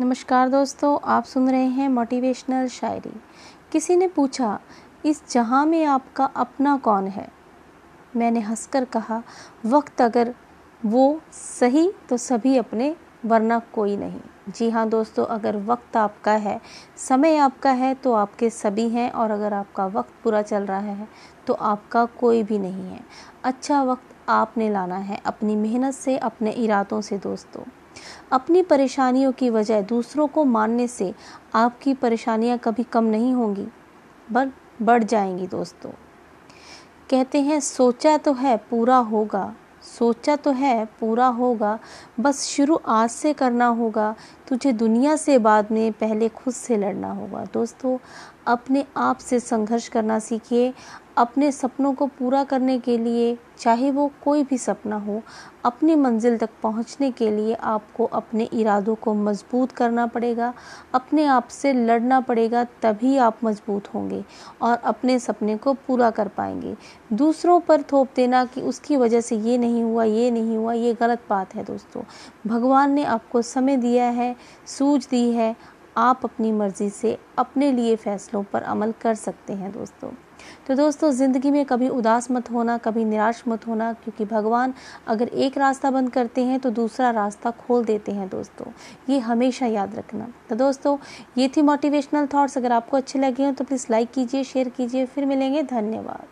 नमस्कार दोस्तों, आप सुन रहे हैं मोटिवेशनल शायरी। किसी ने पूछा, इस जहाँ में आपका अपना कौन है? मैंने हंसकर कहा, वक्त अगर वो सही तो सभी अपने, वरना कोई नहीं। जी हाँ दोस्तों, अगर वक्त आपका है, समय आपका है तो आपके सभी हैं, और अगर आपका वक्त पूरा चल रहा है तो आपका कोई भी नहीं है। अच्छा वक्त आपने लाना है, अपनी मेहनत से, अपने इरादों से दोस्तों। अपनी परेशानियों की वजह दूसरों को मानने से आपकी परेशानियाँ कभी कम नहीं होंगी। बल बढ़ जाएँगी दोस्तों। कहते हैं, सोचा तो है, पूरा होगा। सोचा तो है, पूरा होगा। बस शुरू आज से करना होगा। तुझे दुनिया से बाद में पहले खुद से लड़ना होगा। दोस्तों, अपने आप से संघर्ष करना सीखिए। अपने सपनों को पूरा करने के लिए, चाहे वो कोई भी सपना हो, अपनी मंजिल तक पहुँचने के लिए आपको अपने इरादों को मज़बूत करना पड़ेगा। अपने आप से लड़ना पड़ेगा, तभी आप मज़बूत होंगे और अपने सपने को पूरा कर पाएँगे। दूसरों पर थोप देना कि उसकी वजह से ये नहीं हुआ, ये नहीं हुआ, ये गलत बात है दोस्तों। भगवान ने आपको समय दिया है सूझ दी है। आप अपनी मर्ज़ी से अपने लिए फ़ैसलों पर अमल कर सकते हैं दोस्तों। तो दोस्तों, ज़िंदगी में कभी उदास मत होना, कभी निराश मत होना, क्योंकि भगवान अगर एक रास्ता बंद करते हैं तो दूसरा रास्ता खोल देते हैं दोस्तों। ये हमेशा याद रखना। तो दोस्तों, ये थी मोटिवेशनल थॉट्स अगर आपको अच्छे लगे हैं तो प्लीज़ लाइक कीजिए शेयर कीजिए। फिर मिलेंगे। धन्यवाद।